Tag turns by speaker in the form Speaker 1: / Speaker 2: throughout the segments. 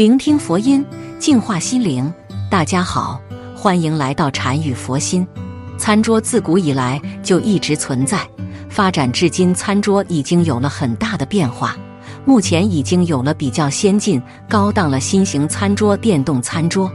Speaker 1: 聆听佛音，净化心灵。大家好，欢迎来到禅语佛心。餐桌自古以来就一直存在，发展至今，餐桌已经有了很大的变化。目前已经有了比较先进、高档了新型餐桌——电动餐桌，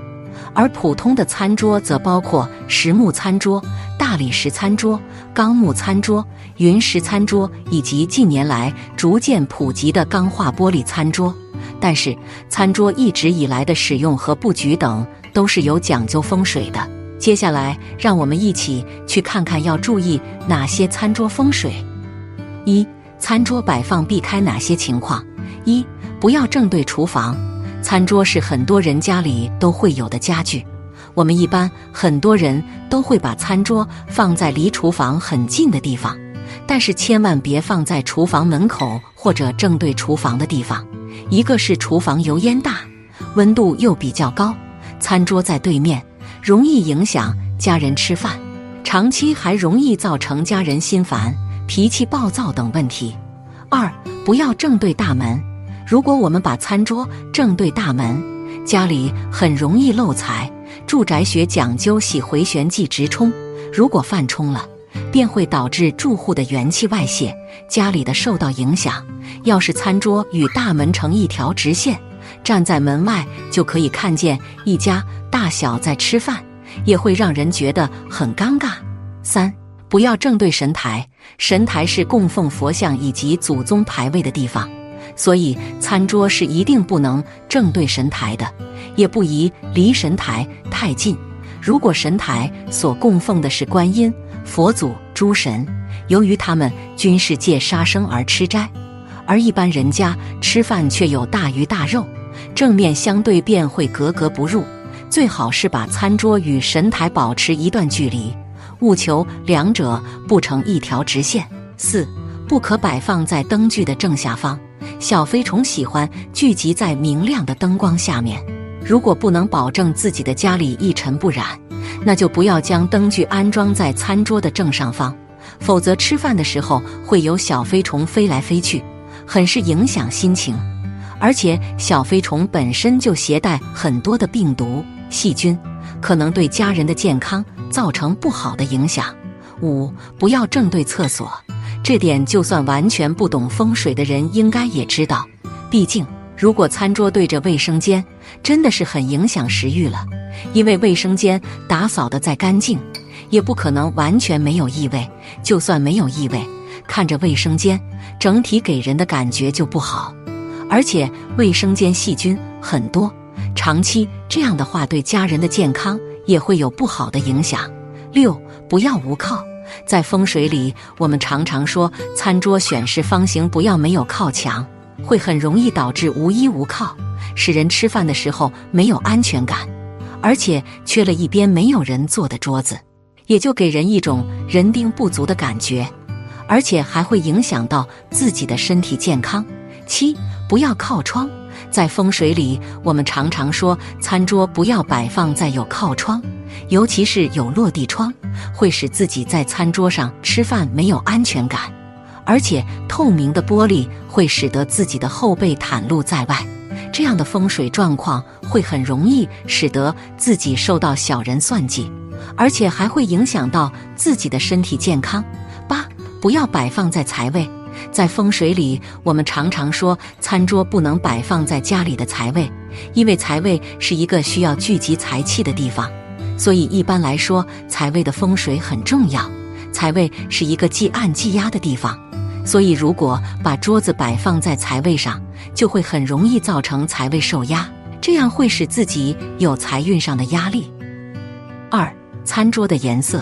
Speaker 1: 而普通的餐桌则包括实木餐桌、大理石餐桌、钢木餐桌、云石餐桌，以及近年来逐渐普及的钢化玻璃餐桌。但是，餐桌一直以来的使用和布局等都是有讲究风水的。接下来，让我们一起去看看要注意哪些餐桌风水。一餐桌摆放避开哪些情况？一、不要正对厨房。餐桌是很多人家里都会有的家具，我们一般很多人都会把餐桌放在离厨房很近的地方，但是千万别放在厨房门口或者正对厨房的地方。一个是厨房油烟大，温度又比较高，餐桌在对面，容易影响家人吃饭，长期还容易造成家人心烦。脾气暴躁等问题。二，不要正对大门。如果我们把餐桌正对大门，家里很容易漏财。住宅学讲究洗回旋即直冲，如果犯冲了，便会导致住户的元气外泄，家里的受到影响。要是餐桌与大门成一条直线，站在门外就可以看见一家大小在吃饭，也会让人觉得很尴尬。三。不要正对神台，神台是供奉佛像以及祖宗牌位的地方，所以餐桌是一定不能正对神台的，也不宜离神台太近。如果神台所供奉的是观音、佛祖、诸神，由于他们均是借杀生而吃斋，而一般人家吃饭却有大鱼大肉，正面相对便会格格不入。最好是把餐桌与神台保持一段距离。务求两者不成一条直线。四，不可摆放在灯具的正下方。小飞虫喜欢聚集在明亮的灯光下面。如果不能保证自己的家里一尘不染，那就不要将灯具安装在餐桌的正上方，否则吃饭的时候会有小飞虫飞来飞去，很是影响心情。而且小飞虫本身就携带很多的病毒细菌。可能对家人的健康造成不好的影响。五，不要正对厕所，这点就算完全不懂风水的人应该也知道。毕竟，如果餐桌对着卫生间，真的是很影响食欲了。因为卫生间打扫的再干净，也不可能完全没有异味。就算没有异味，看着卫生间，整体给人的感觉就不好。而且，卫生间细菌很多。长期这样的话，对家人的健康也会有不好的影响。六，不要无靠。在风水里，我们常常说，餐桌选是方形，不要没有靠墙，会很容易导致无依无靠，使人吃饭的时候没有安全感，而且缺了一边没有人坐的桌子，也就给人一种人丁不足的感觉，而且还会影响到自己的身体健康。七，不要靠窗。在风水里，我们常常说餐桌不要摆放在有靠窗，尤其是有落地窗，会使自己在餐桌上吃饭没有安全感。而且透明的玻璃会使得自己的后背袒露在外，这样的风水状况会很容易使得自己受到小人算计，而且还会影响到自己的身体健康。八，不要摆放在财位。在风水里，我们常常说餐桌不能摆放在家里的财位，因为财位是一个需要聚集财气的地方，所以一般来说，财位的风水很重要。财位是一个既暗既压的地方，所以如果把桌子摆放在财位上，就会很容易造成财位受压，这样会使自己有财运上的压力。二、餐桌的颜色，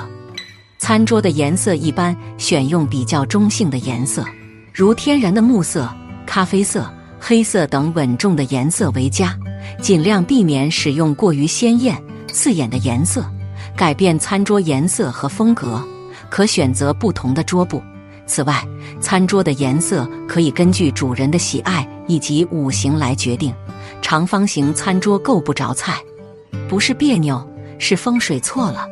Speaker 1: 餐桌的颜色一般选用比较中性的颜色。如天然的木色、咖啡色、黑色等稳重的颜色为佳，尽量避免使用过于鲜艳、刺眼的颜色。改变餐桌颜色和风格，可选择不同的桌布。此外，餐桌的颜色可以根据主人的喜爱以及五行来决定。长方形餐桌够不着菜，不是别扭，是风水错了。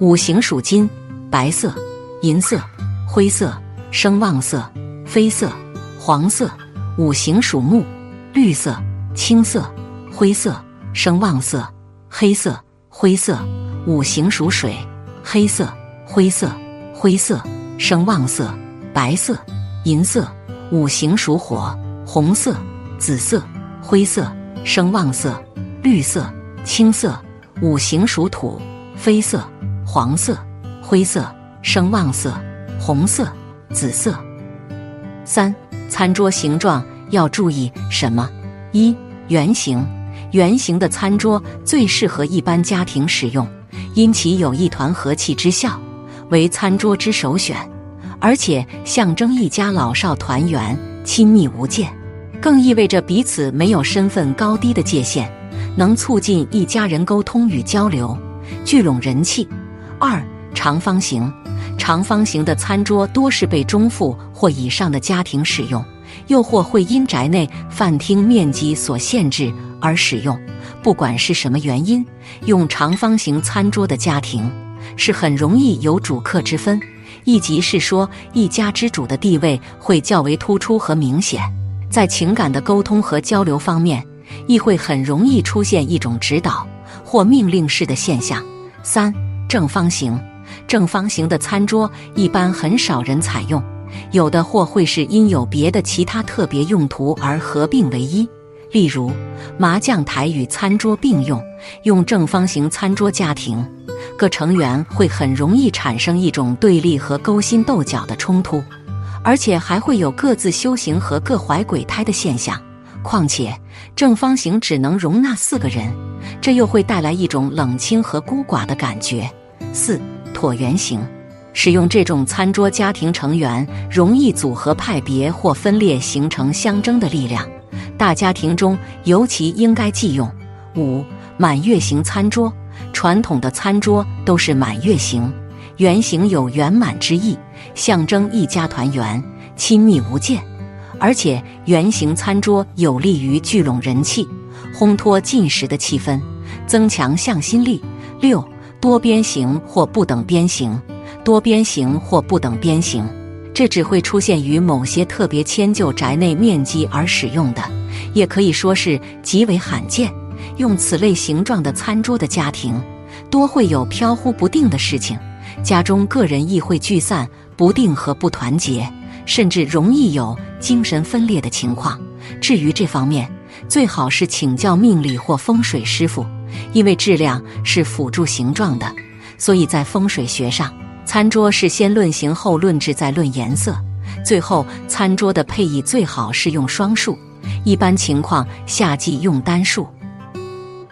Speaker 1: 五行属金，白色、银色、灰色、生旺色。绯色、黄色，五行属木，绿色、青色、灰色生旺色，黑色灰色五行属水，黑色灰色灰色生旺色，白色银色五行属火，红色紫色灰色生旺色，绿色青色五行属土，绯色黄色灰色生旺色，红色紫色。三餐桌形状要注意什么？一圆形，圆形的餐桌最适合一般家庭使用，因其有一团和气之效，为餐桌之首选，而且象征一家老少团圆、亲密无间，更意味着彼此没有身份高低的界限，能促进一家人沟通与交流，聚拢人气。二长方形。长方形的餐桌多是被中富或以上的家庭使用，又或会因宅内饭厅面积所限制而使用。不管是什么原因，用长方形餐桌的家庭是很容易有主客之分，亦即是说，一家之主的地位会较为突出和明显。在情感的沟通和交流方面，亦会很容易出现一种指导或命令式的现象。三正方形。正方形的餐桌一般很少人采用，有的或会是因有别的其他特别用途而合并为一。例如，麻将台与餐桌并用，用正方形餐桌家庭，各成员会很容易产生一种对立和勾心斗角的冲突，而且还会有各自修行和各怀鬼胎的现象。况且，正方形只能容纳四个人，这又会带来一种冷清和孤寡的感觉。四。椭圆形，使用这种餐桌，家庭成员容易组合派别或分裂，形成相争的力量。大家庭中尤其应该忌用。五满月形餐桌，传统的餐桌都是满月形，圆形有圆满之意，象征一家团圆、亲密无间。而且圆形餐桌有利于聚拢人气，烘托进食的气氛，增强向心力。六。多边形或不等边形，多边形或不等边形，这只会出现于某些特别迁就宅内面积而使用的，也可以说是极为罕见。用此类形状的餐桌的家庭，多会有飘忽不定的事情，家中个人亦会聚散不定和不团结，甚至容易有精神分裂的情况。至于这方面，最好是请教命理或风水师傅。因为质量是辅助形状的，所以在风水学上，餐桌是先论形后论质再论颜色。最后，餐桌的配艺最好是用双数，一般情况下忌用单数。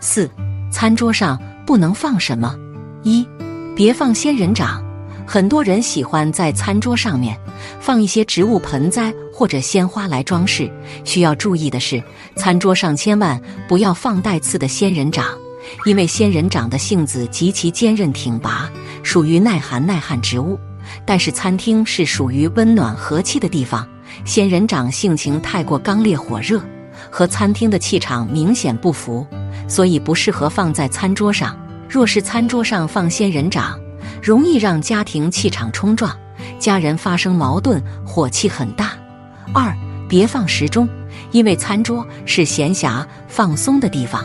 Speaker 1: 四，餐桌上不能放什么？一，别放仙人掌。很多人喜欢在餐桌上面放一些植物盆栽或者鲜花来装饰。需要注意的是，餐桌上千万不要放带刺的仙人掌。因为仙人掌的性子极其坚韧挺拔，属于耐寒耐旱植物。但是餐厅是属于温暖和气的地方，仙人掌性情太过刚烈火热，和餐厅的气场明显不符，所以不适合放在餐桌上。若是餐桌上放仙人掌，容易让家庭气场冲撞，家人发生矛盾，火气很大。二，别放时钟，因为餐桌是闲暇放松的地方。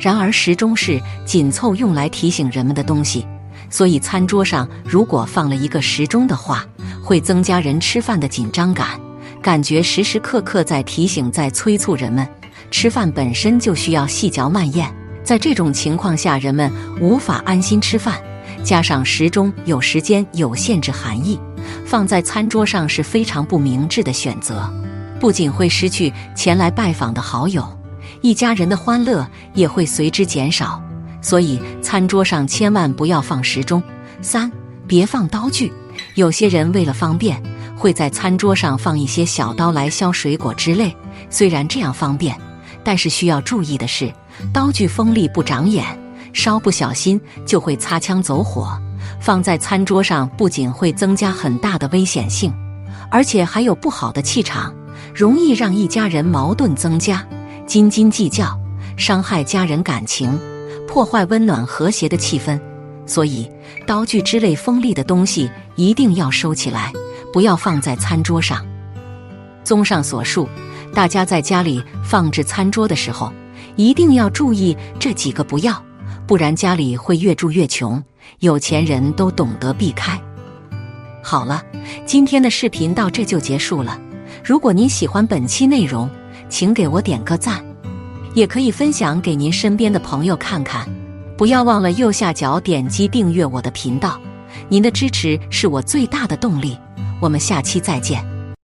Speaker 1: 然而时钟是紧凑用来提醒人们的东西，所以餐桌上如果放了一个时钟的话，会增加人吃饭的紧张感，感觉时时刻刻在提醒、在催促人们。吃饭本身就需要细嚼慢咽，在这种情况下，人们无法安心吃饭。加上时钟有时间有限制含义，放在餐桌上是非常不明智的选择，不仅会失去前来拜访的好友。一家人的欢乐也会随之减少，所以餐桌上千万不要放时钟。三，别放刀具。有些人为了方便，会在餐桌上放一些小刀来削水果之类。虽然这样方便，但是需要注意的是，刀具锋利不长眼，稍不小心就会擦枪走火。放在餐桌上不仅会增加很大的危险性，而且还有不好的气场，容易让一家人矛盾增加。斤斤计较，伤害家人感情，破坏温暖和谐的气氛。所以，刀具之类锋利的东西一定要收起来，不要放在餐桌上。综上所述，大家在家里放置餐桌的时候，一定要注意这几个不要，不然家里会越住越穷。有钱人都懂得避开。好了，今天的视频到这就结束了。如果您喜欢本期内容，请给我点个赞，也可以分享给您身边的朋友看看。不要忘了右下角点击订阅我的频道，您的支持是我最大的动力。我们下期再见。